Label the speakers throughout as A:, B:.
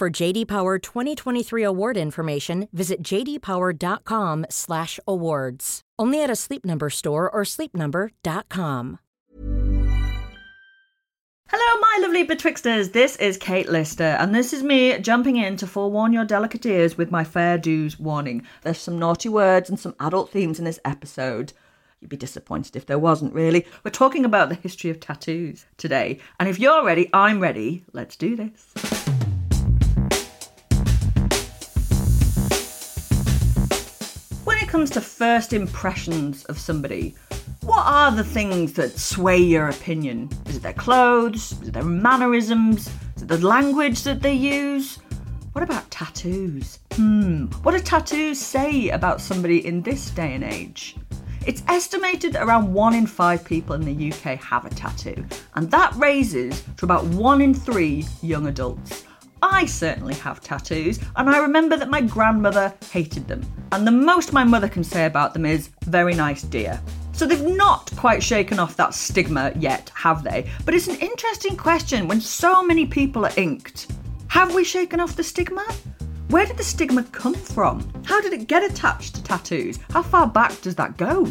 A: For JD Power 2023 award information, visit jdpower.com/awards. Only at a Sleep Number store or sleepnumber.com.
B: Hello, my lovely betwixters. This is Kate Lister, and this is me jumping in to forewarn your delicate ears with my fair dues warning. There's some naughty words and some adult themes in this episode. You'd be disappointed if there wasn't, really. We're talking about the history of tattoos today, and if you're ready, I'm ready. Let's do this. Comes to first impressions of somebody, what are the things that sway your opinion? Is it their clothes? Is it their mannerisms? Is it the language that they use? What about tattoos? Hmm, what do tattoos say about somebody in this day and age? It's estimated that around one in five people in the UK have a tattoo, and that raises to about one in three young adults. I certainly have tattoos, and I remember that my grandmother hated them. And the most my mother can say about them is, very nice, dear. So they've not quite shaken off that stigma yet, have they? But it's an interesting question when so many people are inked. Have we shaken off the stigma? Where did the stigma come from? How did it get attached to tattoos? How far back does that go?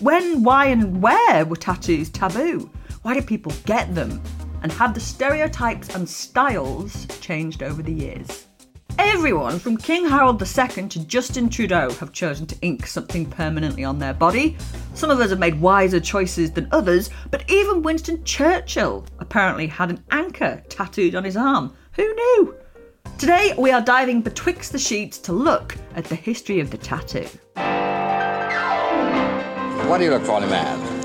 B: When, why, and where were tattoos taboo? Why did people get them? And had the stereotypes and styles changed over the years? Everyone from King Harold II to Justin Trudeau have chosen to ink something permanently on their body. Some of us have made wiser choices than others, but even Winston Churchill apparently had an anchor tattooed on his arm. Who knew? Today we are diving betwixt the sheets to look at the history of the tattoo.
C: What do you look for in a man?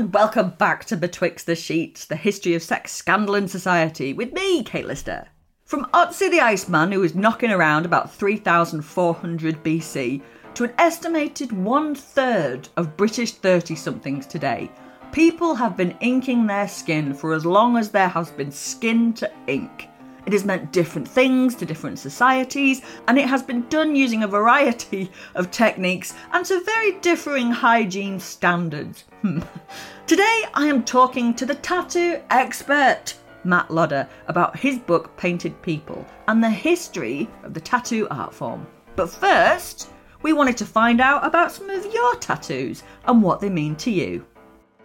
B: And welcome back to Betwixt the Sheets, the history of sex, scandal, and society, with me, Kate Lister. From Otzi the Iceman, who was knocking around about 3400 BC, to an estimated one third of British 30 somethings today, people have been inking their skin for as long as there has been skin to ink. It has meant different things to different societies, and it has been done using a variety of techniques and to very differing hygiene standards. Today, I am talking to the tattoo expert, Matt Lodder, about his book Painted People and the history of the tattoo art form. But first, we wanted to find out about some of your tattoos and what they mean to you.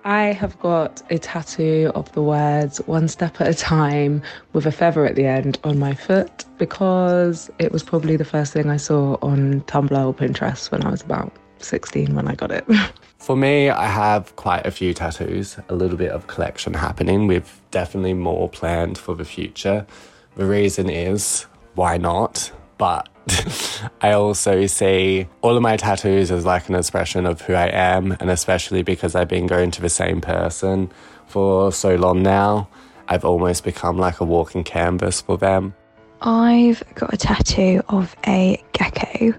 D: I have got a tattoo of the words one step at a time with a feather at the end on my foot because it was probably the first thing I saw on Tumblr or Pinterest when I was about 16 when I got it.
E: For me, I have quite a few tattoos, a little bit of collection happening with definitely more planned for the future. The reason is why not? But I also see all of my tattoos as like an expression of who I am, and especially because I've been going to the same person for so long now, I've almost become like a walking canvas for them.
F: I've got a tattoo of a gecko,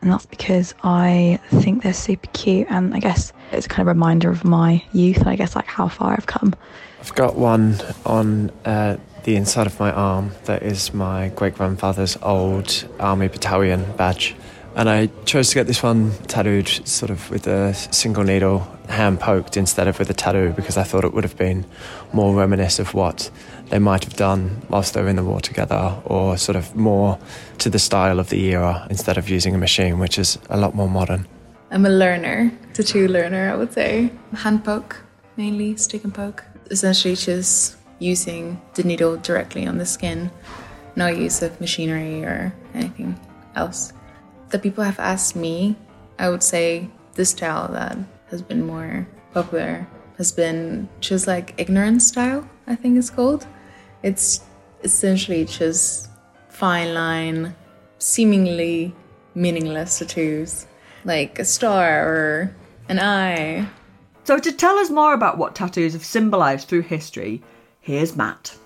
F: and that's because I think they're super cute, and I guess it's kind of a reminder of my youth, and I guess like how far I've come.
G: I've got one on uh, the inside of my arm that is my great grandfather's old army battalion badge. And I chose to get this one tattooed sort of with a single needle hand poked instead of with a tattoo because I thought it would have been more reminiscent of what they might have done whilst they were in the war together or sort of more to the style of the era instead of using a machine, which is a lot more modern.
H: I'm a learner, tattoo learner, I would say. Hand poke, mainly, stick and poke. Essentially, just using the needle directly on the skin, no use of machinery or anything else The people have asked me, I would say the style that has been more popular has been just like ignorance style, I think it's called. It's essentially just fine line, seemingly meaningless tattoos, like a star or an eye.
B: So, to tell us more about what tattoos have symbolised through history, here's Matt.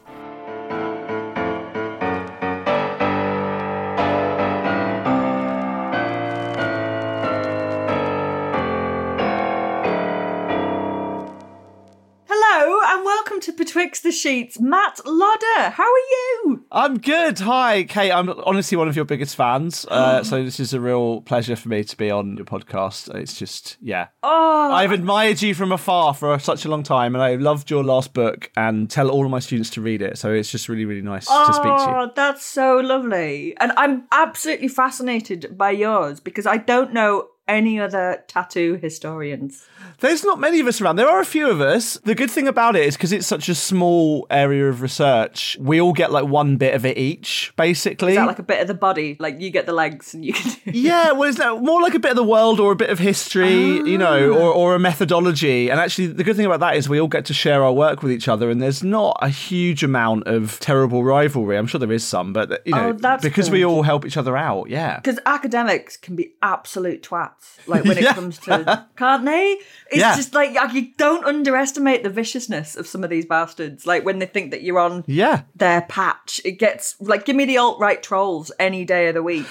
B: Betwixt the Sheets, Matt Lodder. How are you?
I: I'm good. Hi, Kate. I'm honestly one of your biggest fans. Uh, so this is a real pleasure for me to be on your podcast. It's just, yeah.
B: Oh,
I: I've admired you from afar for such a long time, and I loved your last book and tell all of my students to read it. So it's just really, really nice
B: oh,
I: to speak to you.
B: Oh, that's so lovely. And I'm absolutely fascinated by yours because I don't know any other tattoo historians?
I: There's not many of us around. There are a few of us. The good thing about it is because it's such a small area of research, we all get like one bit of it each, basically.
B: Is that like a bit of the body? Like you get the legs and you can
I: Yeah, well, is that more like a bit of the world or a bit of history, oh. you know, ah. or, or a methodology. And actually, the good thing about that is we all get to share our work with each other, and there's not a huge amount of terrible rivalry. I'm sure there is some, but, you know,
B: oh,
I: because
B: good.
I: we all help each other out, yeah.
B: Because academics can be absolute twats like when it yeah. comes to can't they? It's yeah. just like you don't underestimate the viciousness of some of these bastards. Like when they think that you're on
I: yeah
B: their patch, it gets like give me the alt right trolls any day of the week.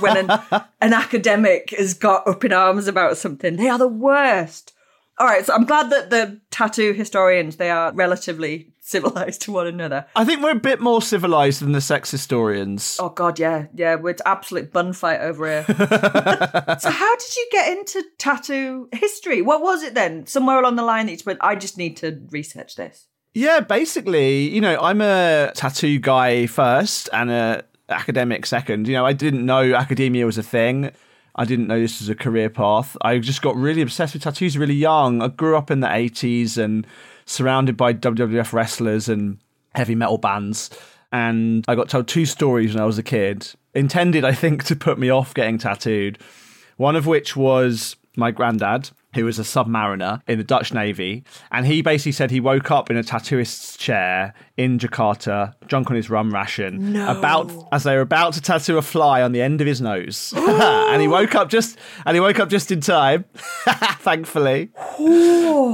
B: when an, an academic has got up in arms about something, they are the worst. All right, so I'm glad that the tattoo historians they are relatively civilized to one another.
I: I think we're a bit more civilized than the sex historians.
B: Oh god, yeah, yeah, we're absolute bun fight over here. so, how did you get into tattoo history? What was it then? Somewhere along the line that you went, I just need to research this.
I: Yeah, basically, you know, I'm a tattoo guy first and a academic second. You know, I didn't know academia was a thing. I didn't know this was a career path. I just got really obsessed with tattoos really young. I grew up in the 80s and surrounded by WWF wrestlers and heavy metal bands. And I got told two stories when I was a kid, intended, I think, to put me off getting tattooed. One of which was my granddad who was a submariner in the Dutch Navy. And he basically said he woke up in a tattooist's chair in Jakarta, drunk on his rum ration,
B: no.
I: about as they were about to tattoo a fly on the end of his nose. and he woke up just and he woke up just in time, thankfully.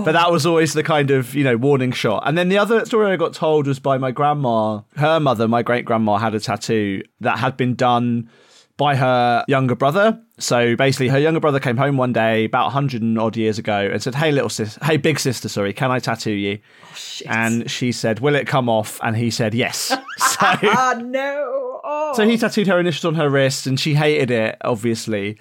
I: but that was always the kind of, you know, warning shot. And then the other story I got told was by my grandma. Her mother, my great grandma, had a tattoo that had been done by her younger brother. So basically, her younger brother came home one day about 100 and odd years ago and said, Hey, little sis, hey, big sister, sorry, can I tattoo you?
B: Oh,
I: and she said, Will it come off? And he said, Yes.
B: so, no. Oh.
I: So he tattooed her initials on her wrist and she hated it, obviously.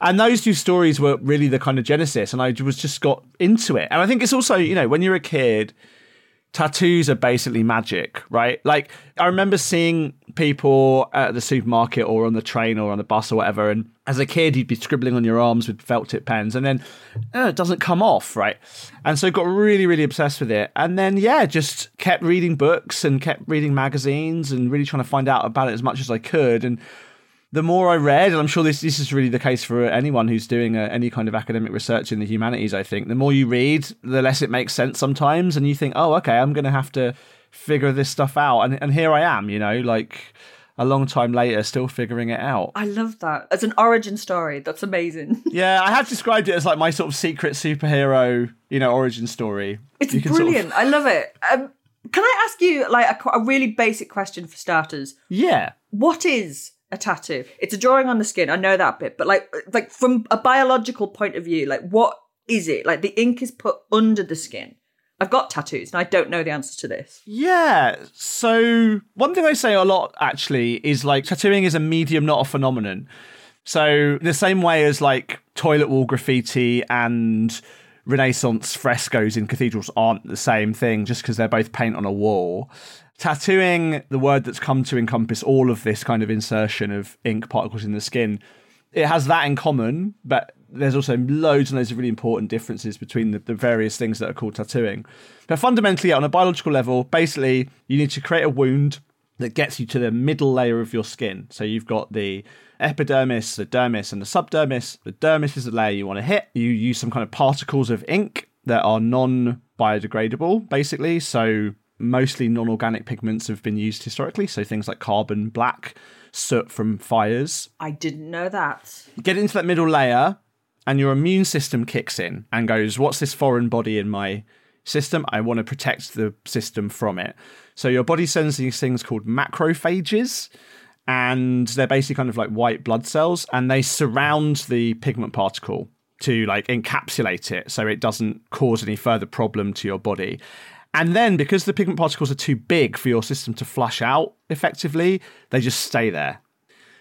I: And those two stories were really the kind of genesis. And I was just got into it. And I think it's also, you know, when you're a kid, tattoos are basically magic, right? Like I remember seeing people at the supermarket or on the train or on the bus or whatever, and as a kid you'd be scribbling on your arms with felt tip pens, and then uh, it doesn't come off, right? And so got really, really obsessed with it, and then yeah, just kept reading books and kept reading magazines and really trying to find out about it as much as I could, and the more I read, and I'm sure this this is really the case for anyone who's doing a, uh, any kind of academic research in the humanities. I think the more you read, the less it makes sense sometimes, and you think, oh, okay, I'm going to have to figure this stuff out, and and here I am, you know, like a long time later, still figuring it out.
B: I love that as an origin story. That's amazing.
I: yeah, I have described it as like my sort of secret superhero, you know, origin story.
B: It's brilliant. Sort of... I love it. Um, can I ask you like a, a really basic question for starters?
I: Yeah.
B: What is a tattoo. It's a drawing on the skin. I know that bit, but like like from a biological point of view, like what is it? Like the ink is put under the skin. I've got tattoos and I don't know the answer to this.
I: Yeah. So one thing I say a lot actually is like tattooing is a medium, not a phenomenon. So the same way as like toilet wall graffiti and Renaissance frescoes in cathedrals aren't the same thing just because they're both paint on a wall. Tattooing, the word that's come to encompass all of this kind of insertion of ink particles in the skin, it has that in common, but there's also loads and loads of really important differences between the, the various things that are called tattooing. But fundamentally, on a biological level, basically, you need to create a wound that gets you to the middle layer of your skin. So you've got the epidermis, the dermis, and the subdermis. The dermis is the layer you want to hit. You use some kind of particles of ink that are non biodegradable, basically. So mostly non organic pigments have been used historically. So things like carbon black, soot from fires.
B: I didn't know that.
I: You get into that middle layer, and your immune system kicks in and goes, What's this foreign body in my system? I want to protect the system from it. So your body sends these things called macrophages, and they're basically kind of like white blood cells, and they surround the pigment particle to like encapsulate it so it doesn't cause any further problem to your body. And then because the pigment particles are too big for your system to flush out effectively, they just stay there.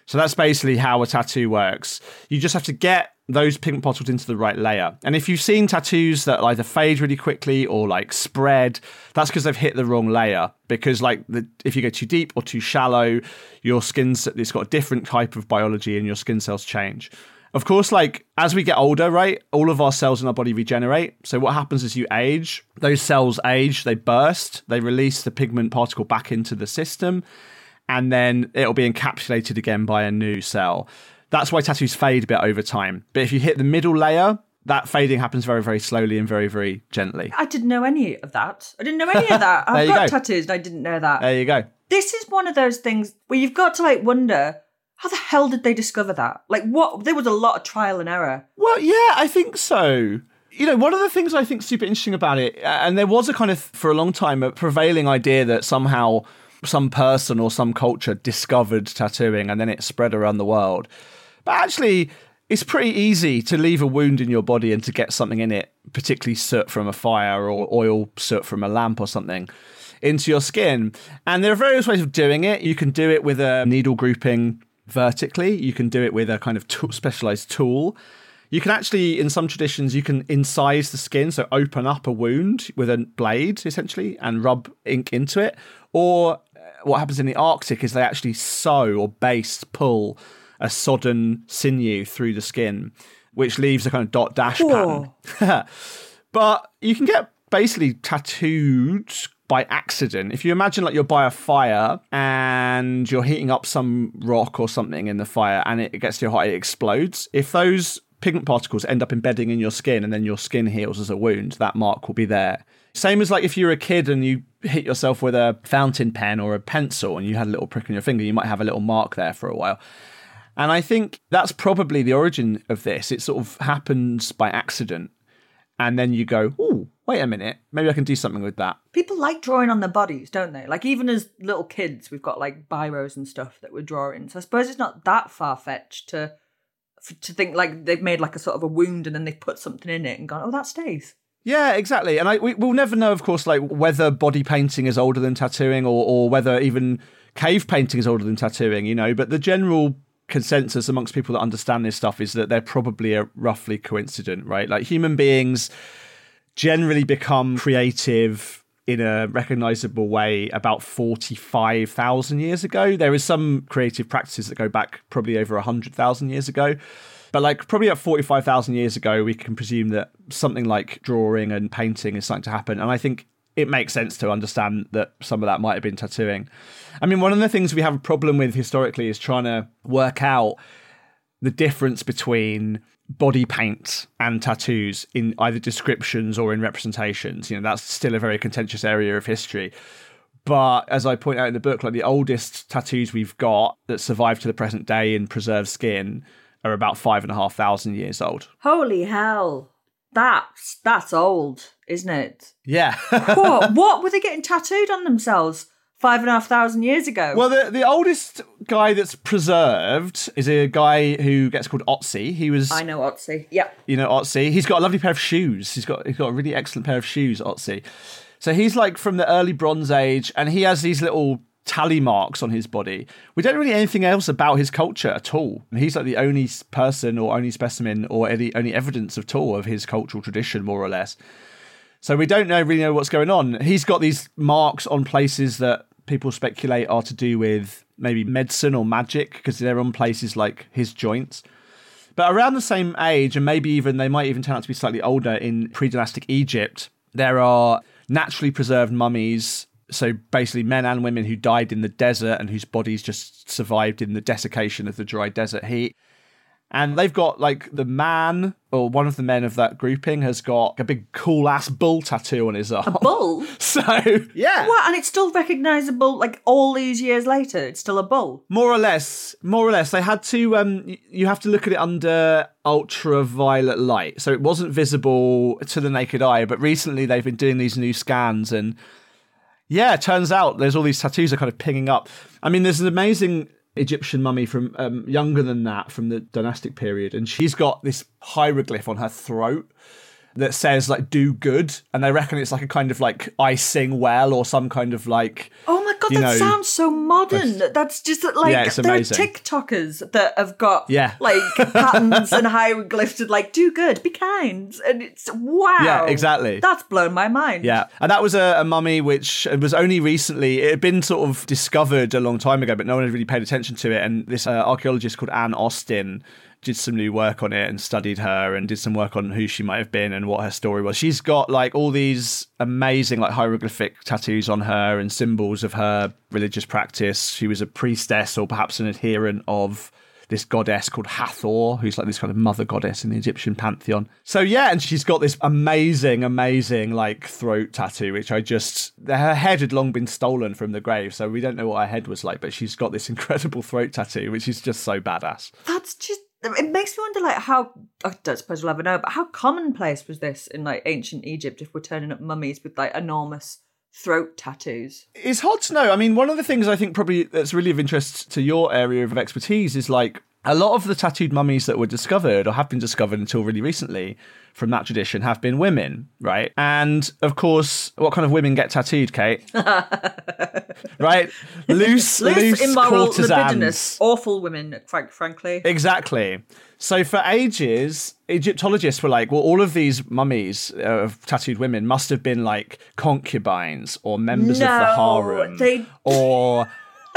I: So that's basically how a tattoo works. You just have to get those pigment particles into the right layer. And if you've seen tattoos that either fade really quickly or like spread, that's because they've hit the wrong layer. Because like the, if you go too deep or too shallow, your skin's it's got a different type of biology and your skin cells change. Of course, like as we get older, right, all of our cells in our body regenerate. So what happens as you age, those cells age, they burst, they release the pigment particle back into the system, and then it'll be encapsulated again by a new cell. That's why tattoos fade a bit over time. But if you hit the middle layer, that fading happens very, very slowly and very, very gently.
B: I didn't know any of that. I didn't know any of that. I've got
I: go.
B: tattoos and I didn't know that.
I: There you go.
B: This is one of those things where you've got to like wonder how the hell did they discover that? Like, what? There was a lot of trial and error.
I: Well, yeah, I think so. You know, one of the things I think super interesting about it, and there was a kind of, for a long time, a prevailing idea that somehow some person or some culture discovered tattooing and then it spread around the world. But actually, it's pretty easy to leave a wound in your body and to get something in it, particularly soot from a fire or oil soot from a lamp or something, into your skin. And there are various ways of doing it. You can do it with a needle grouping vertically, you can do it with a kind of tool, specialized tool. You can actually, in some traditions, you can incise the skin, so open up a wound with a blade, essentially, and rub ink into it. Or what happens in the Arctic is they actually sew or base pull a sodden sinew through the skin, which leaves a kind of dot dash pattern. but you can get basically tattooed by accident. If you imagine like you're by a fire and you're heating up some rock or something in the fire and it gets too hot, it explodes. If those pigment particles end up embedding in your skin and then your skin heals as a wound, that mark will be there. Same as like if you're a kid and you hit yourself with a fountain pen or a pencil and you had a little prick on your finger, you might have a little mark there for a while. And I think that's probably the origin of this. It sort of happens by accident. And then you go, oh, wait a minute, maybe I can do something with that.
B: People like drawing on their bodies, don't they? Like even as little kids, we've got like biros and stuff that we're drawing. So I suppose it's not that far fetched to to think like they've made like a sort of a wound and then they've put something in it and gone, oh, that stays.
I: Yeah, exactly. And I we, we'll never know, of course, like whether body painting is older than tattooing or, or whether even cave painting is older than tattooing, you know, but the general consensus amongst people that understand this stuff is that they're probably a roughly coincident, right? Like human beings generally become creative in a recognizable way about 45,000 years ago. There is some creative practices that go back probably over 100,000 years ago. But like probably at 45,000 years ago, we can presume that something like drawing and painting is starting to happen. And I think it makes sense to understand that some of that might have been tattooing. I mean, one of the things we have a problem with historically is trying to work out the difference between body paint and tattoos in either descriptions or in representations. You know, that's still a very contentious area of history. But as I point out in the book, like the oldest tattoos we've got that survive to the present day in preserved skin are about five and a half thousand years old.
B: Holy hell. That's that's old, isn't it?
I: Yeah.
B: what what were they getting tattooed on themselves five and a half thousand years ago?
I: Well, the, the oldest guy that's preserved is a guy who gets called Otzi. He was,
B: I know Otzi. Yep.
I: you know, Otzi. He's got a lovely pair of shoes. He's got he's got a really excellent pair of shoes, Otzi. So he's like from the early Bronze Age, and he has these little tally marks on his body. We don't really know anything else about his culture at all. He's like the only person or only specimen or any only evidence at all of his cultural tradition, more or less. So we don't know really know what's going on. He's got these marks on places that people speculate are to do with maybe medicine or magic because they're on places like his joints. But around the same age, and maybe even they might even turn out to be slightly older in pre dynastic Egypt, there are naturally preserved mummies. So basically, men and women who died in the desert and whose bodies just survived in the desiccation of the dry desert heat. And they've got like the man, or one of the men of that grouping, has got a big cool ass bull tattoo on his arm.
B: A bull?
I: So, yeah.
B: What? And it's still recognisable, like all these years later. It's still a bull.
I: More or less, more or less. They had to. Um, you have to look at it under ultraviolet light, so it wasn't visible to the naked eye. But recently, they've been doing these new scans, and yeah, turns out there's all these tattoos are kind of pinging up. I mean, there's an amazing Egyptian mummy from um, younger than that, from the dynastic period, and she's got this hieroglyph on her throat that says like "do good," and they reckon it's like a kind of like "I sing well" or some kind of like
B: Oh my god, that
I: know,
B: sounds so modern. That's just like
I: Yeah,
B: there are
I: amazing.
B: TikTokers that have got
I: Yeah.
B: like patterns and hieroglyphs and like do good, be kind, and it's wow.
I: Yeah, exactly.
B: That's blown my mind.
I: Yeah, and that was a, a mummy which was only recently. It had been sort of discovered a long time ago, but no one had really paid attention to it. And this uh, archaeologist called Anne Austin did some new work on it and studied her and did some work on who she might have been and what her story was. She's got like all these amazing like hieroglyphic tattoos on her and symbols of her religious practice. She was a priestess or perhaps an adherent of this goddess called Hathor, who's like this kind of mother goddess in the Egyptian pantheon. So yeah, and she's got this amazing, amazing like throat tattoo, which I just her head had long been stolen from the grave, so we don't know what her head was like, but she's got this incredible throat tattoo, which is just so badass.
B: That's just. It makes me wonder, like, how I don't suppose we'll ever know, but how commonplace was this in like ancient Egypt? If we're turning up mummies with like enormous throat tattoos,
I: It's hard to know. I mean, one of the things I think probably that's really of interest to your area of expertise is like a lot of the tattooed mummies that were discovered or have been discovered until really recently from that tradition have been women, right? And of course, what kind of women get tattooed, Kate? right? Loose, loose,
B: loose, immoral,
I: courtesans.
B: libidinous, awful women. Frank, frankly,
I: Exactly. So for ages, Egyptologists were like, well, all of these mummies uh, of tattooed women must have been like concubines or members of the
B: No,
I: harem,
B: they-
I: or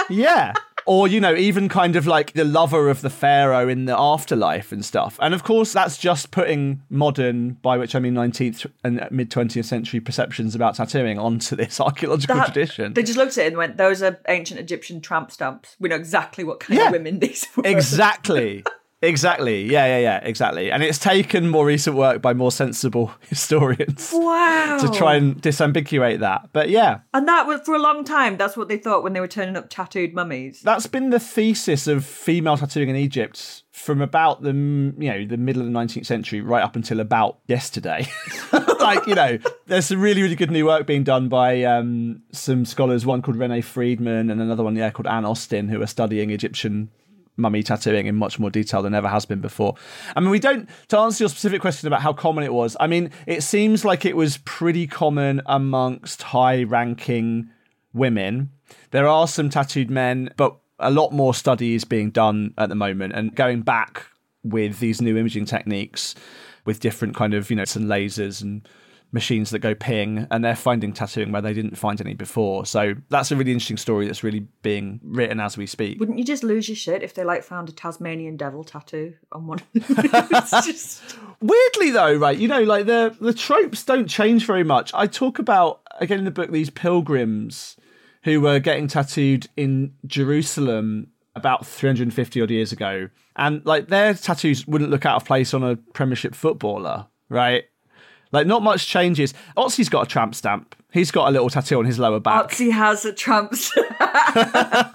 I: yeah, or you know, even kind of like the lover of the pharaoh in the afterlife and stuff. And of course, that's just putting modern, by which I mean 19th and mid 20th century perceptions about tattooing onto this archaeological
B: That-
I: tradition.
B: They just looked at it and went, "Those are ancient Egyptian tramp stamps. We know exactly what kind
I: Yeah.
B: of women these were."
I: Exactly. Exactly. Yeah, yeah, yeah, exactly. And it's taken more recent work by more sensible historians
B: Wow.
I: to try and disambiguate that. But yeah,
B: And that was for a long time. That's what they thought when they were turning up tattooed mummies.
I: that's been the thesis of female tattooing in Egypt from about the you know the middle of the 19th century right up until about yesterday. like you know, there's some really really good new work being done by um, some scholars. One called Renee Friedman and another one yeah called Anne Austin, who are studying Egyptian mummy tattooing in much more detail than ever has been before. I mean, we don't to answer your specific question about how common it was. I mean, it seems like it was pretty common amongst high-ranking women. There are some tattooed men, but a lot more study is being done at the moment and going back with these new imaging techniques with different kind of, you know, some lasers and machines that go ping and they're finding tattooing where they didn't find any before. So that's a really interesting story that's really being written as we speak.
B: Wouldn't you just lose your shit if they like found a Tasmanian devil tattoo on one? it's just
I: Weirdly though, right, you know, like the the tropes don't change very much. I talk about again in the book these pilgrims who were getting tattooed in Jerusalem about 350 odd years ago. And like their tattoos wouldn't look out of place on a premiership footballer, right? Like not much changes. Otzi's got a tramp stamp. He's got a little tattoo on his lower back.
B: Otzi has a tramp. stamp. I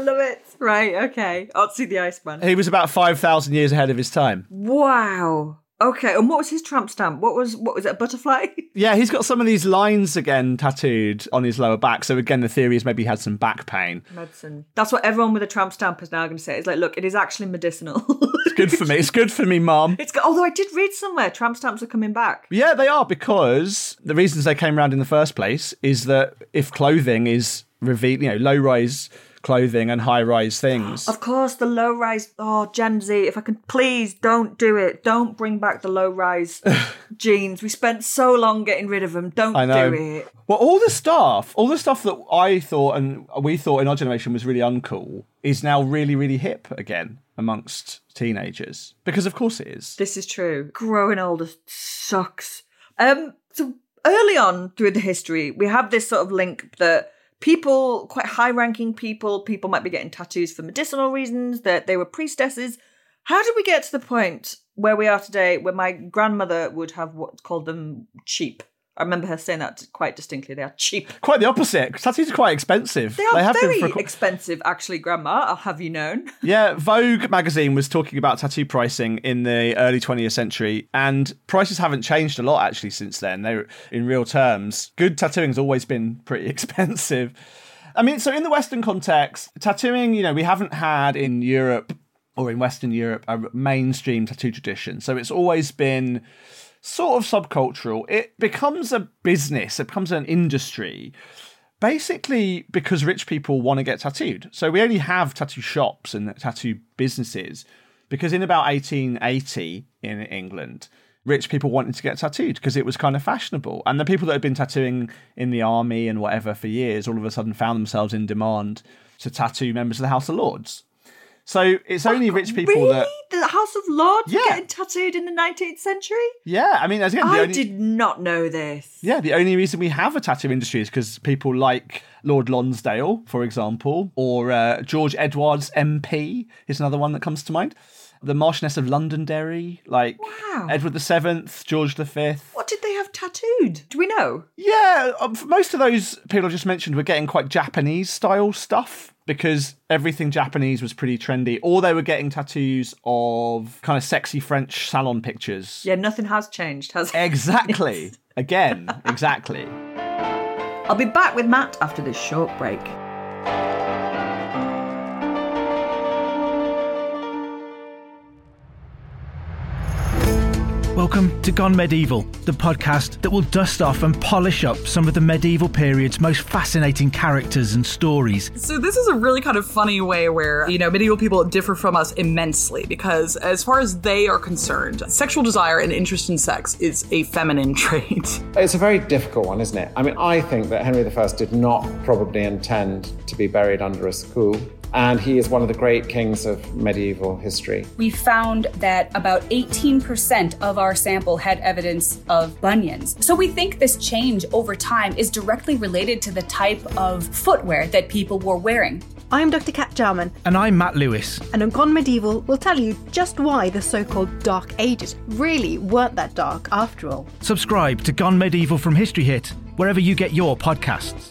B: love it. Right, okay. Otzi the Iceman.
I: He was about 5,000 years ahead of his time.
B: Wow. Okay, and what was his tramp stamp? What was what was it? A butterfly?
I: Yeah, he's got some of these lines again tattooed on his lower back. So again, the theory is maybe he had some back pain.
B: Medicine. That's what everyone with a tramp stamp is now going to say. It's like, look, it is actually medicinal.
I: It's good for me. It's good for me, mom.
B: it's go- although I did read somewhere tramp stamps are coming back.
I: Yeah, they are because the reasons they came around in the first place is that if clothing is reveal, you know, low rise clothing and high rise things.
B: Of course, the low rise. Oh, Gen Z, if I can please don't do it. Don't bring back the low rise jeans. We spent so long getting rid of them. Don't
I: I know.
B: do it.
I: Well, all the stuff, all the stuff that I thought and we thought in our generation was really uncool is now really, really hip again amongst teenagers. Because of course it is.
B: This is true. Growing older sucks. Um, so early on through the history, we have this sort of link that people, quite high ranking people, people might be getting tattoos for medicinal reasons, that they were priestesses. How did we get to the point where we are today, where my grandmother would have what called them cheap? I remember her saying that quite distinctly. They are cheap.
I: Quite the opposite. Tattoos are quite expensive.
B: They are
I: have been
B: very
I: for
B: expensive, actually, Grandma. I'll have you known.
I: Yeah, Vogue magazine was talking about tattoo pricing in the early 20th century, and prices haven't changed a lot actually since then. They in real terms. Good tattooing's always been pretty expensive. I mean, so in the Western context, tattooing, you know, we haven't had in Europe or in Western Europe a mainstream tattoo tradition. So it's always been sort of subcultural. It becomes a business, it becomes an industry basically because rich people want to get tattooed. So we only have tattoo shops and tattoo businesses because in about 1880 in England, rich people wanted to get tattooed because it was kind of fashionable. And the people that had been tattooing in the army and whatever for years all of a sudden found themselves in demand to tattoo members of the House of Lords. So it's only rich people
B: really?
I: that
B: The House of Lords
I: Yeah.
B: were getting tattooed in the 19th century?
I: yeah, I mean, again, the
B: I
I: only,
B: did not know this.
I: Yeah, the only reason we have a tattoo industry is because people like Lord Lonsdale, for example, or uh, George Edwards MP is another one that comes to mind. The Marchioness of Londonderry, like
B: Wow.
I: Edward the Seventh, George the Fifth.
B: What did they have tattooed? Do we know?
I: Yeah, um, most of those people I just mentioned were getting quite Japanese style stuff because everything Japanese was pretty trendy, or they were getting tattoos of kind of sexy French salon pictures.
B: Yeah, nothing has changed, has it?
I: Exactly. Again, exactly.
B: I'll be back with Matt after this short break.
J: Welcome to Gone Medieval, the podcast that will dust off and polish up some of the medieval period's most fascinating characters and stories.
K: So this is a really kind of funny way where, you know, medieval people differ from us immensely because as far as they are concerned, sexual desire and interest in sex is a feminine trait.
L: It's a very difficult one, isn't it? I mean, I think that Henry I did not probably intend to be buried under a school, and he is one of the great kings of medieval history.
M: We found that about 18% of our sample had evidence of bunions. So we think this change over time is directly related to the type of footwear that people were wearing.
N: I'm Dr. Cat Jarman,
J: And I'm Matt Lewis.
N: and on Gone Medieval, we'll tell you just why the so called Dark Ages really weren't that dark after all.
J: Subscribe to Gone Medieval from History Hit, wherever you get your podcasts.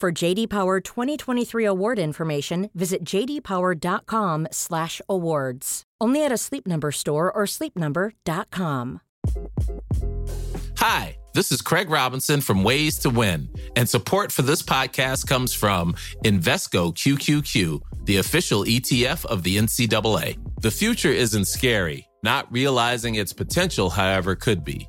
A: For JD Power 2023 award information, visit jdpower.com/awards. Only at a Sleep Number store or sleepnumber.com.
O: Hi, this is Craig Robinson from Ways to Win, and support for this podcast comes from Invesco QQQ, the official ETF of the NCAA. The future isn't scary. Not realizing its potential, however, could be.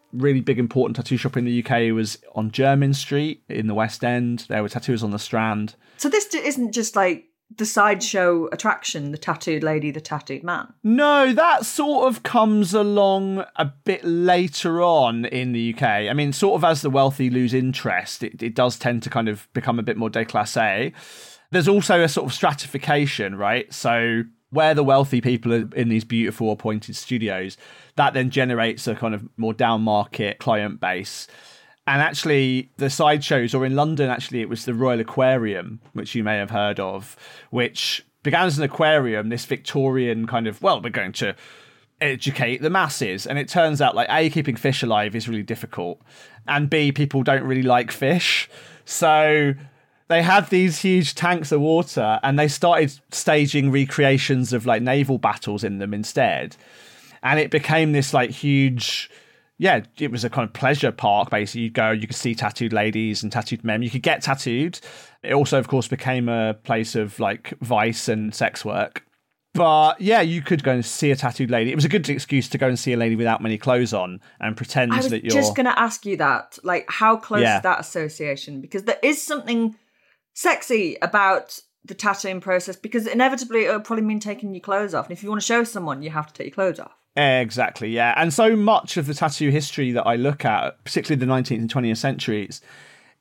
I: really big important tattoo shop in the UK was on Jermyn Street in the West End. There were tattoos on the Strand.
B: So this isn't just like the sideshow attraction, the tattooed lady, the tattooed man.
I: No, that sort of comes along a bit later on in the UK. I mean, sort of as the wealthy lose interest, it, it does tend to kind of become a bit more déclassé. There's also a sort of stratification, right? So where the wealthy people are in these beautiful appointed studios, that then generates a kind of more down market client base. And actually, the sideshows, or in London, actually, it was the Royal Aquarium, which you may have heard of, which began as an aquarium, this Victorian kind of, well, we're going to educate the masses. And it turns out, like, A, keeping fish alive is really difficult, and B, people don't really like fish. So they had these huge tanks of water and they started staging recreations of like naval battles in them instead. And it became this like huge yeah, it was a kind of pleasure park. Basically, you'd go, you could see tattooed ladies and tattooed men. You could get tattooed. It also, of course, became a place of like vice and sex work. But yeah, you could go and see a tattooed lady. It was a good excuse to go and see a lady without many clothes on and pretend
B: I was
I: that you're
B: just going to ask you that. Like, how close
I: Yeah.
B: is that association? Because there is something sexy about the tattooing process because inevitably it'll probably mean taking your clothes off. And if you want to show someone, you have to take your clothes off.
I: Exactly, yeah. And so much of the tattoo history that I look at, particularly the 19th and 20th centuries,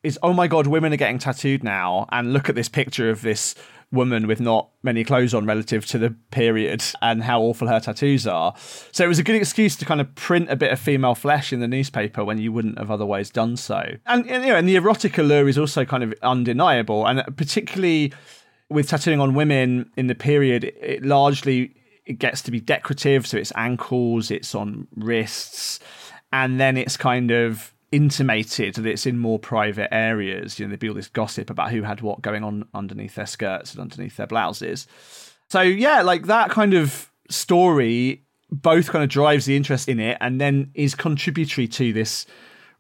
I: is oh my god, women are getting tattooed now. And look at this picture of this woman with not many clothes on relative to the period and how awful her tattoos are. So it was a good excuse to kind of print a bit of female flesh in the newspaper when you wouldn't have otherwise done so. And, you know, and the erotic allure is also kind of undeniable. And particularly with tattooing on women in the period, it largely it gets to be decorative. So it's ankles, it's on wrists, and then it's kind of intimated that it's in more private areas. You know, there'd be all this gossip about who had what going on underneath their skirts and underneath their blouses. So yeah, like that kind of story both kind of drives the interest in it and then is contributory to this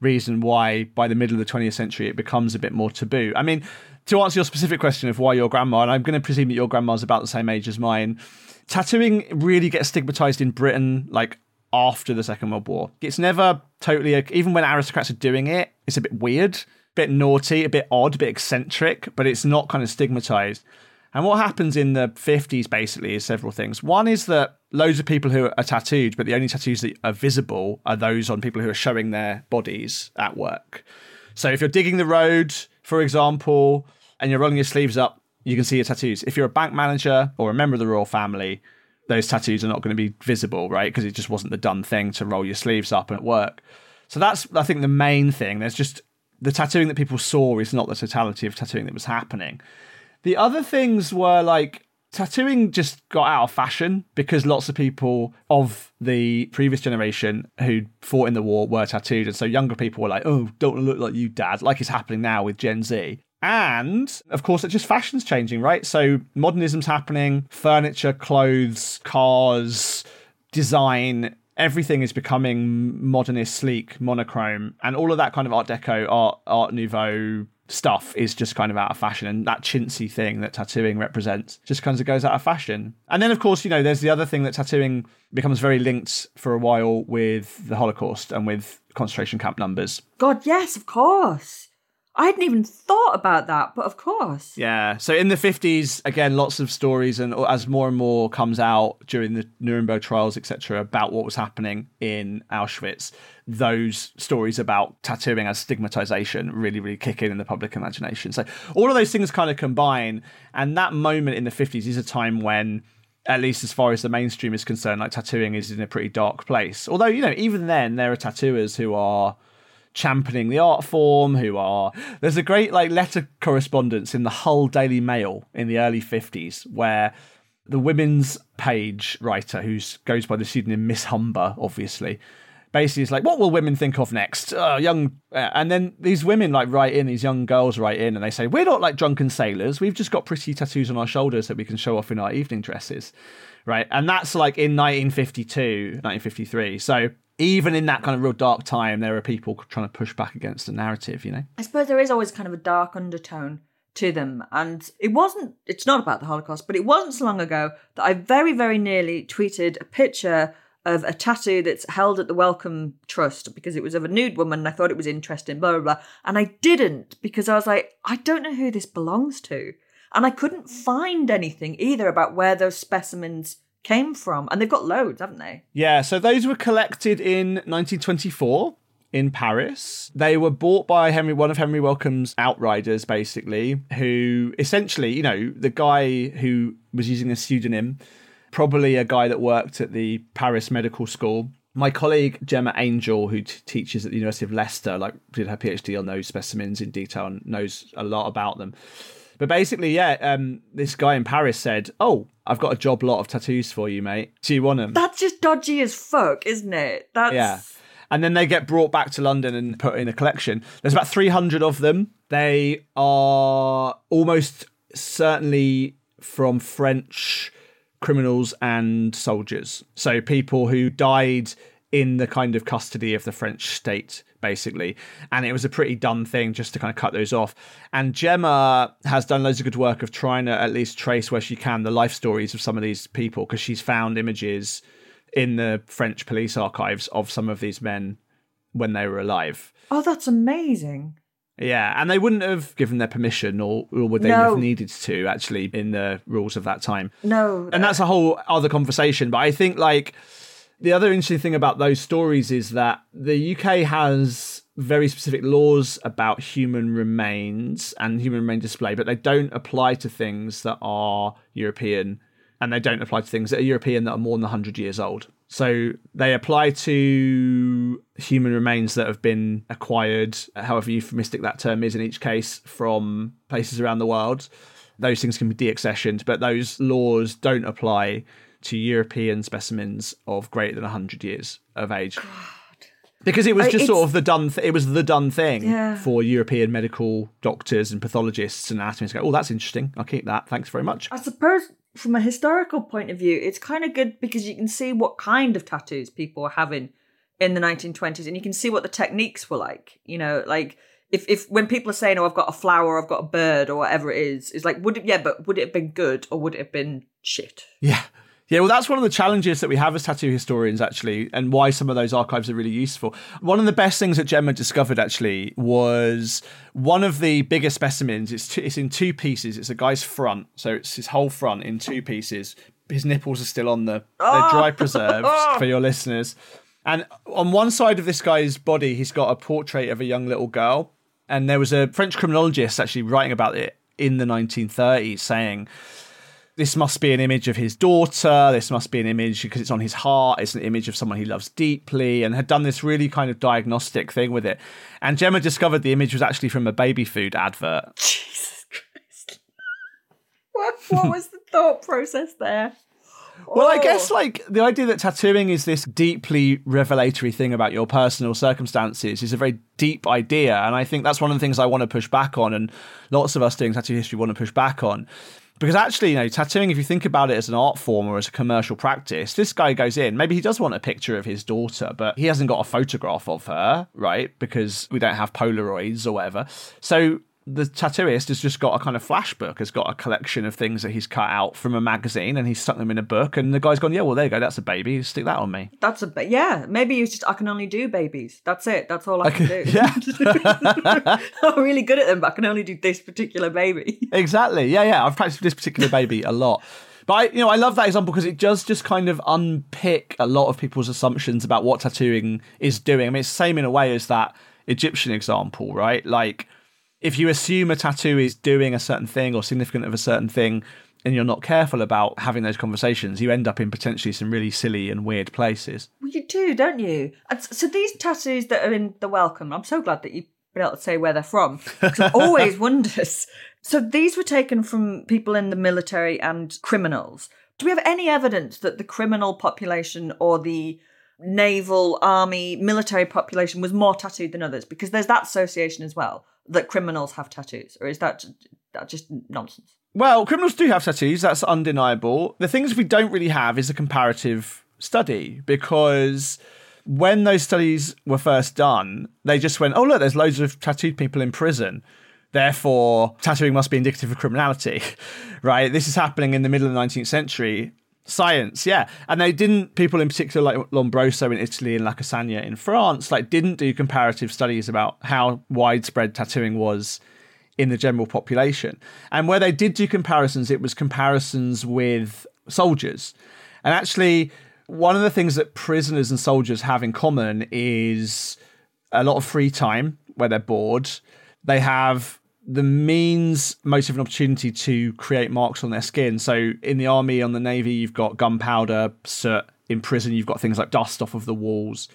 I: reason why by the middle of the 20th century it becomes a bit more taboo. I mean, to answer your specific question of why your grandma, and I'm going to presume that your grandma's about the same age as mine, tattooing really gets stigmatized in Britain like after the Second World War. It's never totally, even when aristocrats are doing it, it's a bit weird, a bit naughty, a bit odd, a bit eccentric, but it's not kind of stigmatized. And what happens in the 50s basically is several things. One is that loads of people who are tattooed, but the only tattoos that are visible are those on people who are showing their bodies at work. So if you're digging the road, for example, and you're rolling your sleeves up, you can see your tattoos. If you're a bank manager or a member of the royal family, those tattoos are not going to be visible, right? Because it just wasn't the done thing to roll your sleeves up at work. So that's, I think, the main thing. There's just the tattooing that people saw is not the totality of tattooing that was happening. The other things were like tattooing just got out of fashion because lots of people of the previous generation who fought in the war were tattooed. And so younger people were like, oh, don't look like you, dad, like it's happening now with Gen Z. And of course, it's just fashion's changing, right? So modernism's happening, furniture, clothes, cars, design, everything is becoming modernist, sleek, monochrome, and all of that kind of Art Deco, Art Art Nouveau stuff is just kind of out of fashion, and that chintzy thing that tattooing represents just kind of goes out of fashion. And then, of course, you know, there's the other thing that tattooing becomes very linked for a while with the Holocaust and with concentration camp numbers.
B: God, yes, of course. I hadn't even thought about that, but of course.
I: Yeah. So in the 50s, again, lots of stories, and as more and more comes out during the Nuremberg trials, etc., about what was happening in Auschwitz, those stories about tattooing as stigmatization really, really kick in in the public imagination. So all of those things kind of combine, and that moment in the 50s is a time when. At least as far as the mainstream is concerned, like tattooing is in a pretty dark place. Although, you know, even then there are tattooers who are championing the art form who are there's a great like letter correspondence in the Hull Daily Mail in the early 50s where the women's page writer who goes by the pseudonym Miss Humber obviously basically is like what will women think of next? Uh, young uh, and then these women like write in these young girls write in and they say we're not like drunken sailors. We've just got pretty tattoos on our shoulders that we can show off in our evening dresses. Right? And that's like in 1952 1953 so even in that kind of real dark time, there are people trying to push back against the narrative, you know?
B: I suppose there is always kind of a dark undertone to them. And it wasn't, it's not about the Holocaust, but it wasn't so long ago that I very, very nearly tweeted a picture of a tattoo that's held at the Wellcome Trust because it was of a nude woman and I thought it was interesting, blah, blah, blah. And I didn't because I was like, I don't know who this belongs to. And I couldn't find anything either about where those specimens came from. And they've got loads, haven't they?
I: Yeah, so those were collected in 1924 in Paris. They were bought by Henry, one of Henry Wellcome's outriders, basically, who essentially, you know, the guy who was using a pseudonym, probably a guy that worked at the Paris Medical School. My colleague Gemma Angel, who t- teaches at the University of Leicester, like did her PhD on those specimens in detail and knows a lot about them. But basically, yeah, um, this guy in Paris said, "Oh, I've got a job lot of tattoos for you, mate. Do you want them?"
B: That's just dodgy as fuck, isn't it? That's
I: Yeah. And then they get brought back to London and put in a collection. There's about 300 of them. They are almost certainly from French criminals and soldiers. So people who died in the kind of custody of the French state, basically. And it was a pretty dumb thing just to kind of cut those off. And Gemma has done loads of good work of trying to at least trace where she can the life stories of some of these people because she's found images in the French police archives of some of these men when they were alive.
B: Oh, that's amazing.
I: Yeah, and they wouldn't have given their permission, or, or would they
B: No.
I: have needed to actually in the rules of that time.
B: No.
I: And that's a whole other conversation. But I think like the other interesting thing about those stories is that the UK has very specific laws about human remains and human remain display, but they don't apply to things that are European and they don't apply to things that are European that are more than 100 years old. So they apply to human remains that have been acquired, however euphemistic that term is in each case, from places around the world. Those things can be deaccessioned, but those laws don't apply to European specimens of greater than 100 years of age. Because it was just sort of the done. Th- it was the done thing
B: Yeah.
I: for European medical doctors and pathologists and anatomists. Go, oh, that's interesting. I'll keep that. Thanks very much.
B: I suppose from a historical point of view, it's kind of good because you can see what kind of tattoos people were having in the 1920s and you can see what the techniques were like. You know, like if, if when people are saying, oh, I've got a flower, I've got a bird, or whatever it is, it's like, would it, yeah, but would it have been good or would it have been shit?
I: Yeah. Yeah, well, that's one of the challenges that we have as tattoo historians, actually, and why some of those archives are really useful. One of the best things that Gemma discovered, actually, was one of the bigger specimens. It's, two, it's in two pieces. It's a guy's front, so it's his whole front in two pieces. His nipples are still on the they're ah. dry preserves ah. for your listeners. And on one side of this guy's body, he's got a portrait of a young little girl. And there was a French criminologist actually writing about it in the 1930s, saying this must be an image of his daughter. This must be an image because it's on his heart. It's an image of someone he loves deeply, and had done this really kind of diagnostic thing with it. And Gemma discovered the image was actually from a baby food advert. Jesus Christ!
B: what, what was the thought process there?
I: Well, I
B: Oh.
I: guess like the idea that tattooing is this deeply revelatory thing about your personal circumstances is a very deep idea, and I think that's one of the things I want to push back on, and lots of us doing tattoo history want to push back on. Because actually, you know, tattooing, if you think about it as an art form or as a commercial practice, this guy goes in, maybe he does want a picture of his daughter, but he hasn't got a photograph of her, right? Because we don't have Polaroids or whatever. So the tattooist has just got a kind of flash book, has got a collection of things that he's cut out from a magazine and he's stuck them in a book. And the guy's gone, yeah, well, there you go. That's a baby. Stick that on me.
B: That's a ba- yeah. Maybe it's just I can only do babies. That's it. That's all I can do.
I: Yeah.
B: I'm really good at them, but I can only do this particular baby.
I: Exactly. Yeah, yeah. I've practiced this particular baby a lot. But I, you know, I love that example because it does just kind of unpick a lot of people's assumptions about what tattooing is doing. I mean, it's the same in a way as that Egyptian example, right? Like, if you assume a tattoo is doing a certain thing or significant of a certain thing, and you're not careful about having those conversations, you end up in potentially some really silly and weird places.
B: Well, you do, don't you? And so these tattoos that are in the Wellcome, I'm so glad that you've been able to say where they're from. 'cause I always wonders. So these were taken from people in the military and criminals. Do we have any evidence that the criminal population or the naval, army, military population was more tattooed than others? Because there's that association as well that criminals have tattoos, or is that that just nonsense?
I: Well, criminals do have tattoos, that's undeniable. The things we don't really have is a comparative study because when those studies were first done, they just went, oh, look, there's loads of tattooed people in prison. Therefore, tattooing must be indicative of criminality, right? This is happening in the middle of the 19th century. Science, yeah. And they didn't, people in particular like Lombroso in Italy and Lacassagne in France, like didn't do comparative studies about how widespread tattooing was in the general population. And where they did do comparisons, it was comparisons with soldiers. And actually, one of the things that prisoners and soldiers have in common is a lot of free time where they're bored. They have the means, motive, and opportunity to create marks on their skin. So in the army, on the navy, you've got gunpowder, soot. In prison, you've got things like dust off of the walls.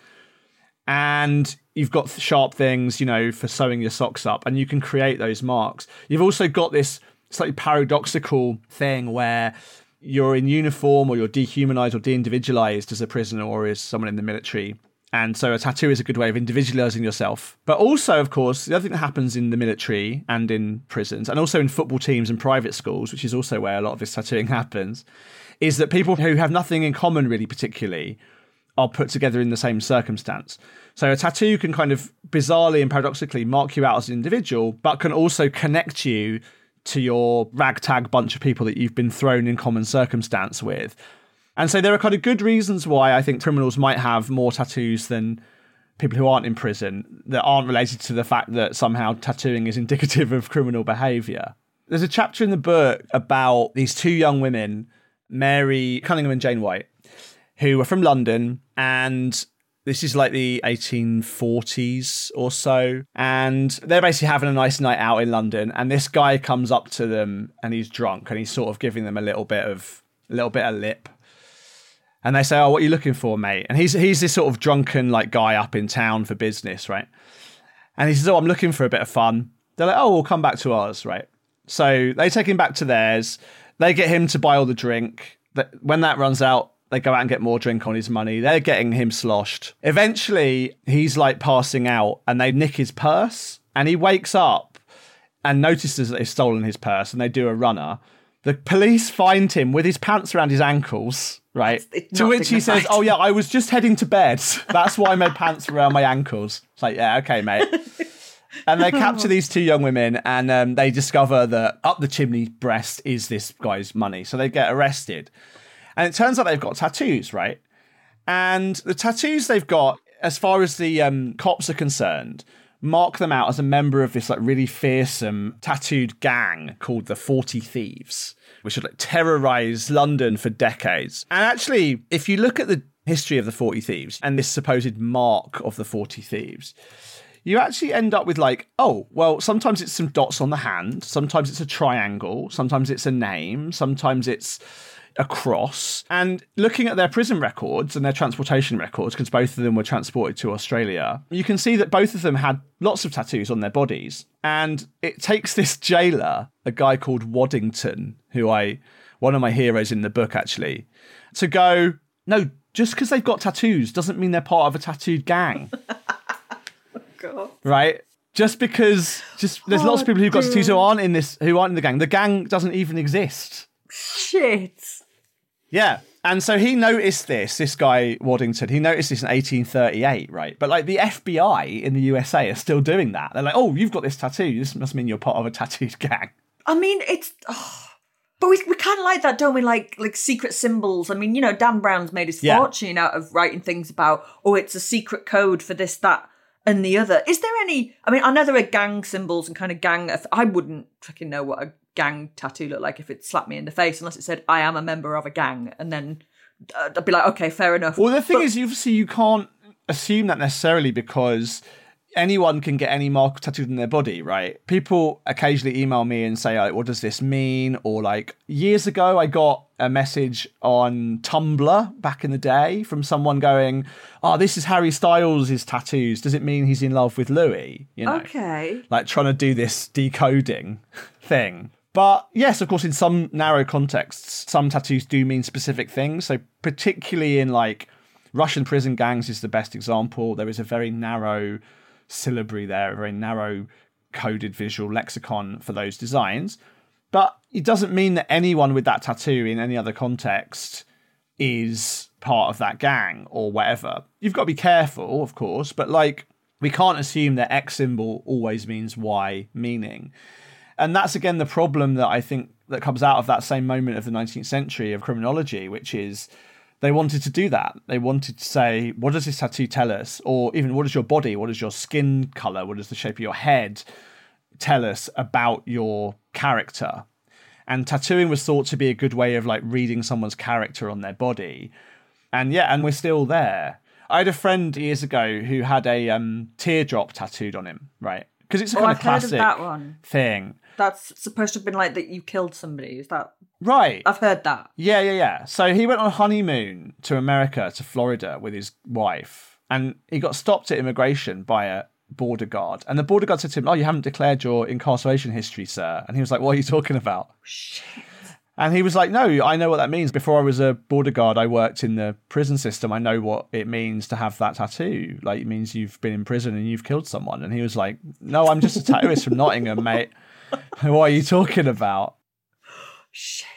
I: And you've got sharp things, you know, for sewing your socks up, and you can create those marks. You've also got this slightly paradoxical thing where you're in uniform or you're dehumanized or de individualized as a prisoner or as someone in the military. And so a tattoo is a good way of individualizing yourself. But also, of course, the other thing that happens in the military and in prisons and also in football teams and private schools, which is also where a lot of this tattooing happens, is that people who have nothing in common really particularly are put together in the same circumstance. So a tattoo can kind of bizarrely and paradoxically mark you out as an individual, but can also connect you to your ragtag bunch of people that you've been thrown in common circumstance with. And so there are kind of good reasons why I think criminals might have more tattoos than people who aren't in prison that aren't related to the fact that somehow tattooing is indicative of criminal behavior. There's a chapter in the book about these two young women, Mary Cunningham and Jane White, who are from London and this is like the 1840s or so. And they're basically having a nice night out in London. And this guy comes up to them and he's drunk and he's sort of giving them a little bit of a little bit of lip. And they say, Oh, what are you looking for, mate? And he's he's this sort of drunken like guy up in town for business, right? And he says, Oh, I'm looking for a bit of fun. They're like, Oh, we'll come back to ours, right? So they take him back to theirs. They get him to buy all the drink. When that runs out, they go out and get more drink on his money. They're getting him sloshed. Eventually, he's like passing out and they nick his purse and he wakes up and notices that they've stolen his purse and they do a runner. The police find him with his pants around his ankles, right? To which he says, Oh, yeah, I was just heading to bed. That's why my pants were around my ankles. It's like, Yeah, okay, mate. and they capture these two young women and um, they discover that up the chimney breast is this guy's money. So they get arrested. And it turns out they've got tattoos, right? And the tattoos they've got, as far as the um, cops are concerned, mark them out as a member of this like really fearsome tattooed gang called the 40 Thieves, which had like terrorized London for decades. And actually, if you look at the history of the 40 Thieves and this supposed mark of the 40 Thieves, you actually end up with like, oh, well, sometimes it's some dots on the hand, sometimes it's a triangle, sometimes it's a name, sometimes it's across and looking at their prison records and their transportation records, because both of them were transported to Australia, you can see that both of them had lots of tattoos on their bodies. And it takes this jailer, a guy called Waddington, who I, one of my heroes in the book actually, to go, no, just because they've got tattoos doesn't mean they're part of a tattooed gang.
B: God.
I: Right? Just because just there's lots of oh, people who've got tattoos who aren't in this who aren't in the gang. The gang doesn't even exist.
B: Shit.
I: Yeah. And so he noticed this, this guy Waddington, he noticed this in 1838, right? But like the FBI in the USA are still doing that. They're like, oh, you've got this tattoo. This must mean you're part of a tattooed gang.
B: I mean, it's. Oh. But we, we kind of like that, don't we? Like like secret symbols. I mean, you know, Dan Brown's made his
I: Yeah.
B: fortune out of writing things about, oh, it's a secret code for this, that, and the other. Is there any? I mean, I know there are gang symbols and kind of gang. I wouldn't fucking know what a gang tattoo look like if it slapped me in the face, unless it said I am a member of a gang, and then uh, I'd be like, okay, fair enough.
I: Well, the thing
B: But-
I: is, obviously you can't assume that necessarily because anyone can get any mark tattooed on their body, right? People occasionally email me and say, like, what does this mean? Or like years ago, I got a message on Tumblr back in the day from someone going, oh, this is Harry Styles' tattoos. Does it mean he's in love with Louis? You know,
B: okay.
I: like trying to do this decoding thing. But yes, of course, in some narrow contexts, some tattoos do mean specific things. So, particularly in like Russian prison gangs, is the best example. There is a very narrow syllabary there, a very narrow coded visual lexicon for those designs. But it doesn't mean that anyone with that tattoo in any other context is part of that gang or whatever. You've got to be careful, of course, but like we can't assume that X symbol always means Y meaning. And that's again the problem that I think that comes out of that same moment of the 19th century of criminology, which is they wanted to do that. They wanted to say, what does this tattoo tell us? Or even what is your body? What is your skin color? What is the shape of your head tell us about your character? And tattooing was thought to be a good way of like reading someone's character on their body. And yeah, and we're still there. I had a friend years ago who had a um, teardrop tattooed on him, right? Because it's a
B: Oh,
I: kind
B: I've
I: of
B: heard of
I: classic
B: that one.
I: thing.
B: That's supposed to have been like that you killed somebody. Is that
I: Right.
B: I've heard that.
I: Yeah, yeah, yeah. So he went on honeymoon to America, to Florida with his wife, and he got stopped at immigration by a border guard. And the border guard said to him, Oh, you haven't declared your incarceration history, sir. And he was like, What are you talking about? Oh, And he was like, No, I know what that means. Before I was a border guard, I worked in the prison system. I know what it means to have that tattoo. Like, it means you've been in prison and you've killed someone. And he was like, No, I'm just a tattooist from Nottingham, mate. what are you talking about?
B: Shit.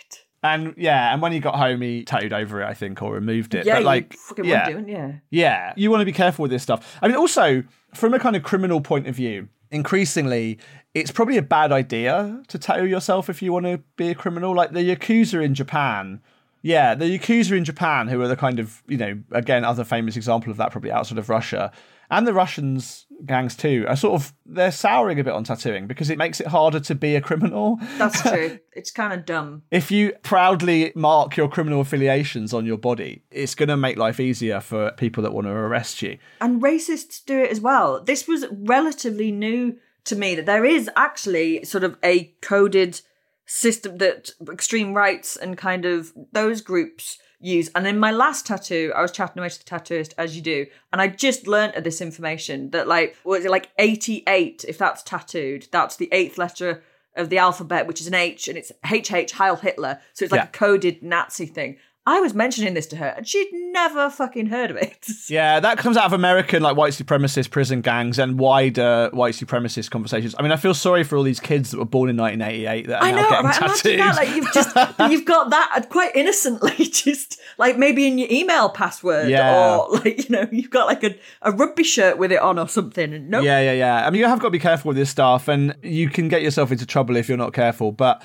I: And yeah, and when he got home, he tattooed over it, I think, or removed it.
B: Yeah,
I: but like,
B: fucking
I: yeah,
B: would do, wouldn't
I: yeah, you want to be careful with this stuff. I mean, also from a kind of criminal point of view, increasingly, it's probably a bad idea to tattoo yourself if you want to be a criminal. Like the yakuza in Japan. Yeah, the yakuza in Japan, who are the kind of you know, again, other famous example of that, probably outside of Russia, and the Russians gangs too, are sort of they're souring a bit on tattooing because it makes it harder to be a criminal.
B: That's true. it's kind of dumb.
I: If you proudly mark your criminal affiliations on your body, it's going to make life easier for people that want to arrest you.
B: And racists do it as well. This was relatively new to me that there is actually sort of a coded system that extreme rights and kind of those groups use. And in my last tattoo, I was chatting away to the tattooist as you do, and I just learnt of this information that like was it like 88 if that's tattooed, that's the eighth letter of the alphabet, which is an H, and it's HH Heil Hitler. So it's like
I: Yeah.
B: a coded Nazi thing. I was mentioning this to her, and she'd never fucking heard of it.
I: Yeah, that comes out of American like white supremacist prison gangs and wider white supremacist conversations. I mean, I feel sorry for all these kids that were born in 1988 that are
B: I
I: now
B: know,
I: getting
B: right?
I: tattoos.
B: Imagine that, like you've just you've got that quite innocently, just like maybe in your email password,
I: Yeah.
B: or like you know you've got like a, a rugby shirt with it on or something. And nope.
I: Yeah, yeah, yeah. I mean, you have got to be careful with this stuff, and you can get yourself into trouble if you're not careful. But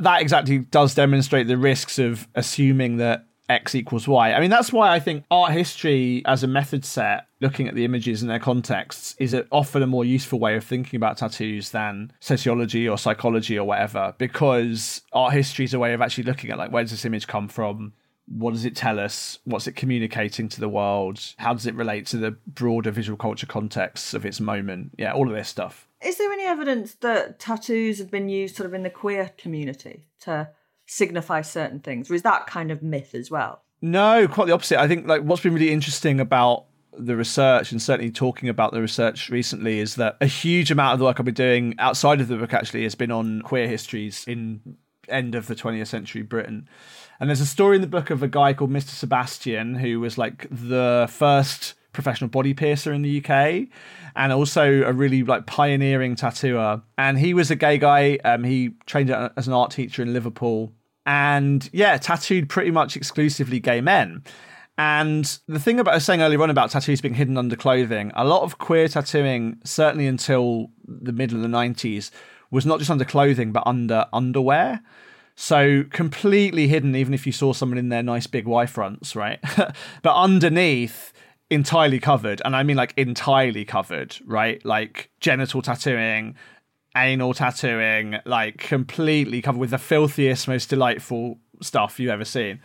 I: that exactly does demonstrate the risks of assuming that X equals Y. I mean, that's why I think art history as a method set, looking at the images and their contexts, is often a more useful way of thinking about tattoos than sociology or psychology or whatever, because art history is a way of actually looking at like where does this image come from? What does it tell us? What's it communicating to the world? How does it relate to the broader visual culture contexts of its moment? Yeah, all of this stuff.
B: Is there any evidence that tattoos have been used sort of in the queer community to signify certain things, or is that kind of myth as well?
I: No, quite the opposite. I think like what's been really interesting about the research and certainly talking about the research recently is that a huge amount of the work I've been doing outside of the book actually has been on queer histories in end of the 20th century Britain. And there's a story in the book of a guy called Mr. Sebastian who was like the first professional body piercer in the UK and also a really like pioneering tattooer. And he was a gay guy. Um, he trained as an art teacher in Liverpool and yeah, tattooed pretty much exclusively gay men. And the thing about I was saying earlier on about tattoos being hidden under clothing, a lot of queer tattooing, certainly until the middle of the 90s, was not just under clothing, but under underwear. So completely hidden, even if you saw someone in their nice big Y fronts, right? but underneath, entirely covered. And I mean like entirely covered, right? Like genital tattooing, anal tattooing, like completely covered with the filthiest, most delightful stuff you've ever seen.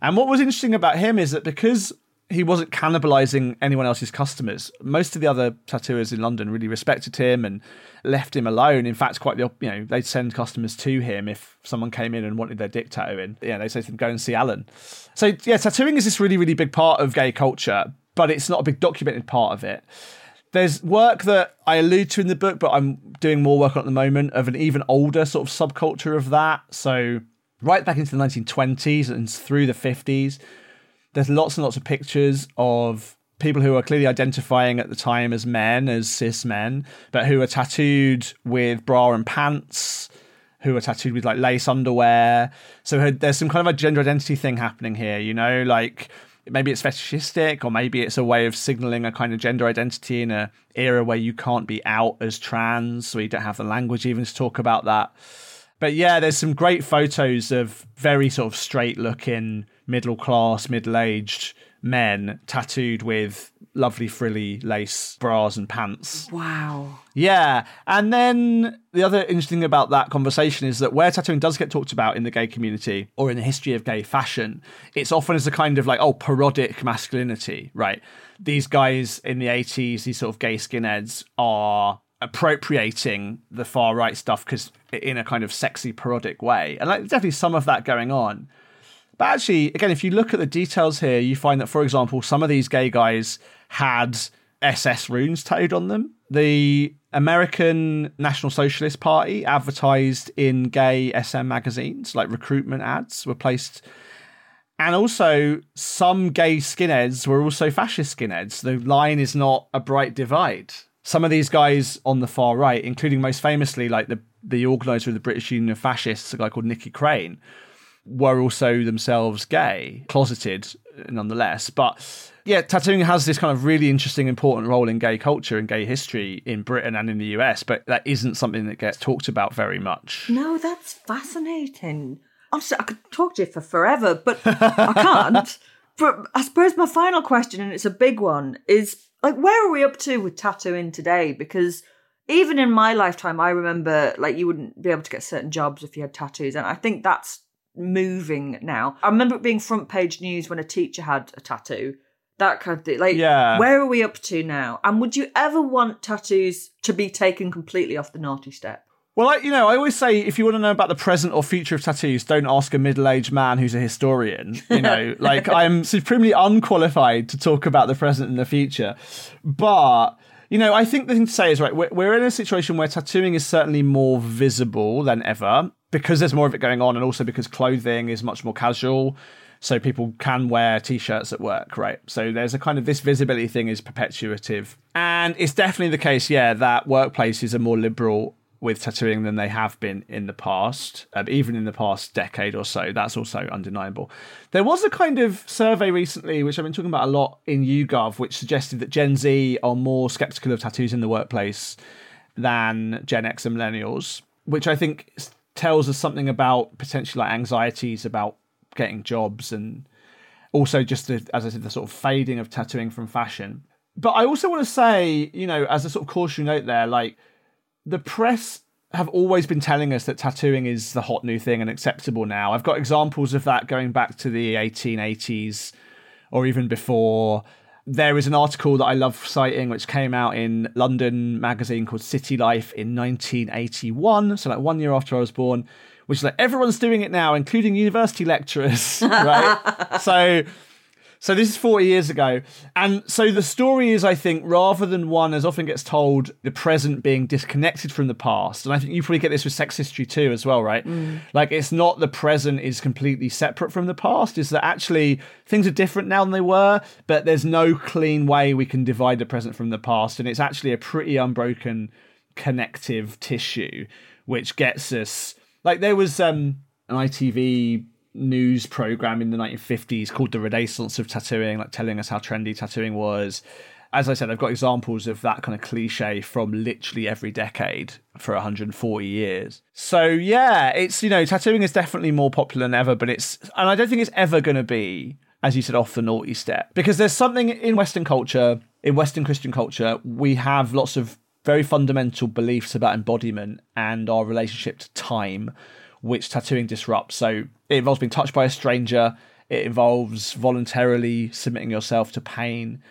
I: And what was interesting about him is that because he wasn't cannibalizing anyone else's customers, most of the other tattooers in London really respected him and left him alone. In fact, quite the you know they'd send customers to him if someone came in and wanted their dick tattooing. Yeah, they'd say to them, "Go and see Alan." So yeah, tattooing is this really really big part of gay culture, but it's not a big documented part of it. There's work that I allude to in the book, but I'm doing more work on at the moment of an even older sort of subculture of that. So right back into the 1920s and through the 50s, there's lots and lots of pictures of people who are clearly identifying at the time as men, as cis men, but who are tattooed with bra and pants, who are tattooed with like lace underwear. So there's some kind of a gender identity thing happening here, you know, like maybe it's fetishistic or maybe it's a way of signaling a kind of gender identity in a era where you can't be out as trans, so you don't have the language even to talk about that. But yeah, there's some great photos of very sort of straight looking, middle class, middle aged men tattooed with lovely frilly lace bras and pants.
B: Wow.
I: Yeah. And then the other interesting thing about that conversation is that where tattooing does get talked about in the gay community or in the history of gay fashion, it's often as a kind of like, oh, parodic masculinity, right? These guys in the 80s, these sort of gay skinheads, are appropriating the far right stuff because in a kind of sexy parodic way. And like definitely some of that going on. But actually, again, if you look at the details here, you find that, for example, some of these gay guys had SS runes tattooed on them. The American National Socialist Party advertised in gay SM magazines, like recruitment ads were placed. And also, some gay skinheads were also fascist skinheads. The line is not a bright divide. Some of these guys on the far right, including most famously, like the, the organizer of the British Union of Fascists, a guy called Nicky Crane, were also themselves gay, closeted nonetheless. But yeah, tattooing has this kind of really interesting, important role in gay culture and gay history in Britain and in the US, but that isn't something that gets talked about very much.
B: No, that's fascinating. Honestly, I could talk to you for forever, but I can't. But I suppose my final question, and it's a big one, is like, where are we up to with tattooing today? Because even in my lifetime, I remember like you wouldn't be able to get certain jobs if you had tattoos, and I think that's moving now. I remember it being front page news when a teacher had a tattoo. That kind of thing. Like,
I: Yeah.
B: where are we up to now? And would you ever want tattoos to be taken completely off the naughty step?
I: Well, I, you know, I always say if you want to know about the present or future of tattoos, don't ask a middle-aged man who's a historian. You know, like I'm supremely unqualified to talk about the present and the future. But you know, I think the thing to say is right. We're, we're in a situation where tattooing is certainly more visible than ever because there's more of it going on, and also because clothing is much more casual. So people can wear t-shirts at work, right? So there's a kind of this visibility thing is perpetuative, and it's definitely the case, yeah, that workplaces are more liberal with tattooing than they have been in the past, um, even in the past decade or so. That's also undeniable. There was a kind of survey recently, which I've been talking about a lot in YouGov, which suggested that Gen Z are more skeptical of tattoos in the workplace than Gen X and millennials, which I think tells us something about potentially like anxieties about getting jobs and also just the, as I said, the sort of fading of tattooing from fashion. But I also want to say, you know, as a sort of cautionary note there, like the press have always been telling us that tattooing is the hot new thing and acceptable now. I've got examples of that going back to the 1880s or even before. There is an article that I love citing, which came out in London magazine called City Life in 1981, so like one year after I was born, which is like everyone's doing it now, including university lecturers, right? so so this is 40 years ago. And so the story is, I think, rather than one, as often gets told, the present being disconnected from the past. And I think you probably get this with sex history too, as well, right?
B: Mm.
I: Like it's not the present is completely separate from the past. Is that actually things are different now than they were, but there's no clean way we can divide the present from the past. And it's actually a pretty unbroken connective tissue, which gets us like there was um an ITV news program in the 1950s called the Renaissance of Tattooing, like telling us how trendy tattooing was. As I said, I've got examples of that kind of cliche from literally every decade for 140 years. So yeah, it's you know, tattooing is definitely more popular than ever, but it's and I don't think it's ever going to be as you said off the naughty step because there's something in western culture, in western Christian culture, we have lots of very fundamental beliefs about embodiment and our relationship to time which tattooing disrupts. So it involves being touched by a stranger. It involves voluntarily submitting yourself to pain.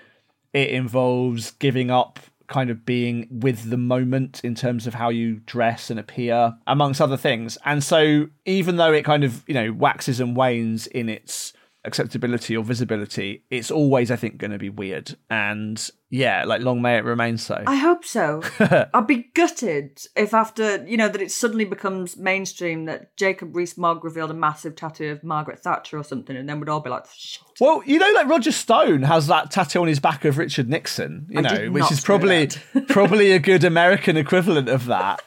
I: It involves giving up kind of being with the moment in terms of how you dress and appear, amongst other things. And so even though it kind of, you know, waxes and wanes in its acceptability or visibility, it's always, I think, going to be weird. And yeah, like long may it remain so.
B: I hope so. I'd be gutted if after, you know, that it suddenly becomes mainstream that Jacob Rees-Mogg revealed a massive tattoo of Margaret Thatcher or something, and then we'd all be like, "Shit."
I: Well, you know, like Roger Stone has that tattoo on his back of Richard Nixon, you
B: I
I: know, which is probably probably a good American equivalent of that.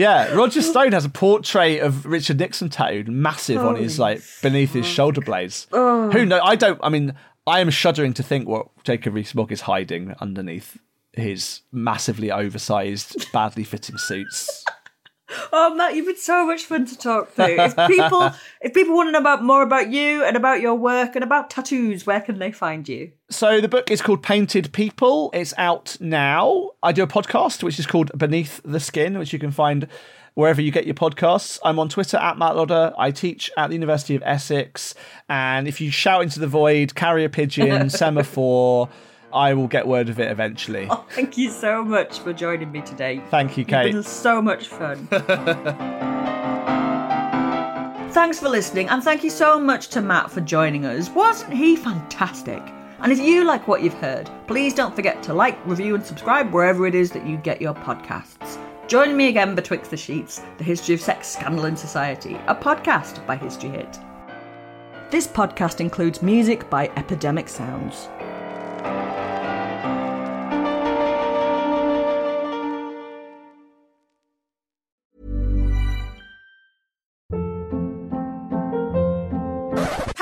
I: Yeah, Roger oh. Stone has a portrait of Richard Nixon tattooed massive on his oh. like beneath his shoulder blades.
B: Oh.
I: Who know? I don't. I mean, I am shuddering to think what Jacob Rees-Mogg is hiding underneath his massively oversized, badly fitting suits.
B: Oh Matt, you've been so much fun to talk to. If people if people want to know about more about you and about your work and about tattoos, where can they find you?
I: So the book is called Painted People. It's out now. I do a podcast which is called Beneath the Skin, which you can find wherever you get your podcasts. I'm on Twitter at Matt Lodder. I teach at the University of Essex. And if you shout into the void, carry a pigeon, semaphore, I will get word of it eventually.
B: Oh, thank you so much for joining me today.
I: Thank you, Kate.
B: been so much fun. Thanks for listening, and thank you so much to Matt for joining us. Wasn't he fantastic? And if you like what you've heard, please don't forget to like, review, and subscribe wherever it is that you get your podcasts. Join me again betwixt the sheets, the history of sex, scandal, in society, a podcast by History Hit. This podcast includes music by Epidemic Sounds.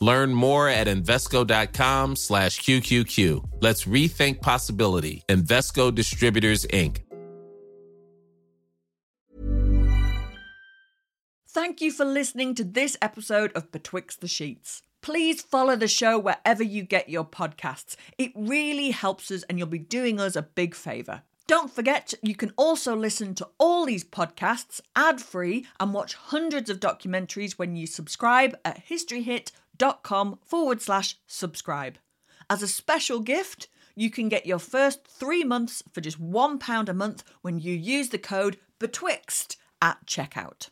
O: Learn more at Invesco.com slash QQQ. Let's rethink possibility. Invesco Distributors, Inc.
B: Thank you for listening to this episode of Betwixt the Sheets. Please follow the show wherever you get your podcasts. It really helps us, and you'll be doing us a big favour. Don't forget, you can also listen to all these podcasts ad free and watch hundreds of documentaries when you subscribe at historyhit.com forward slash subscribe. As a special gift, you can get your first three months for just £1 a month when you use the code BETWIXT at checkout.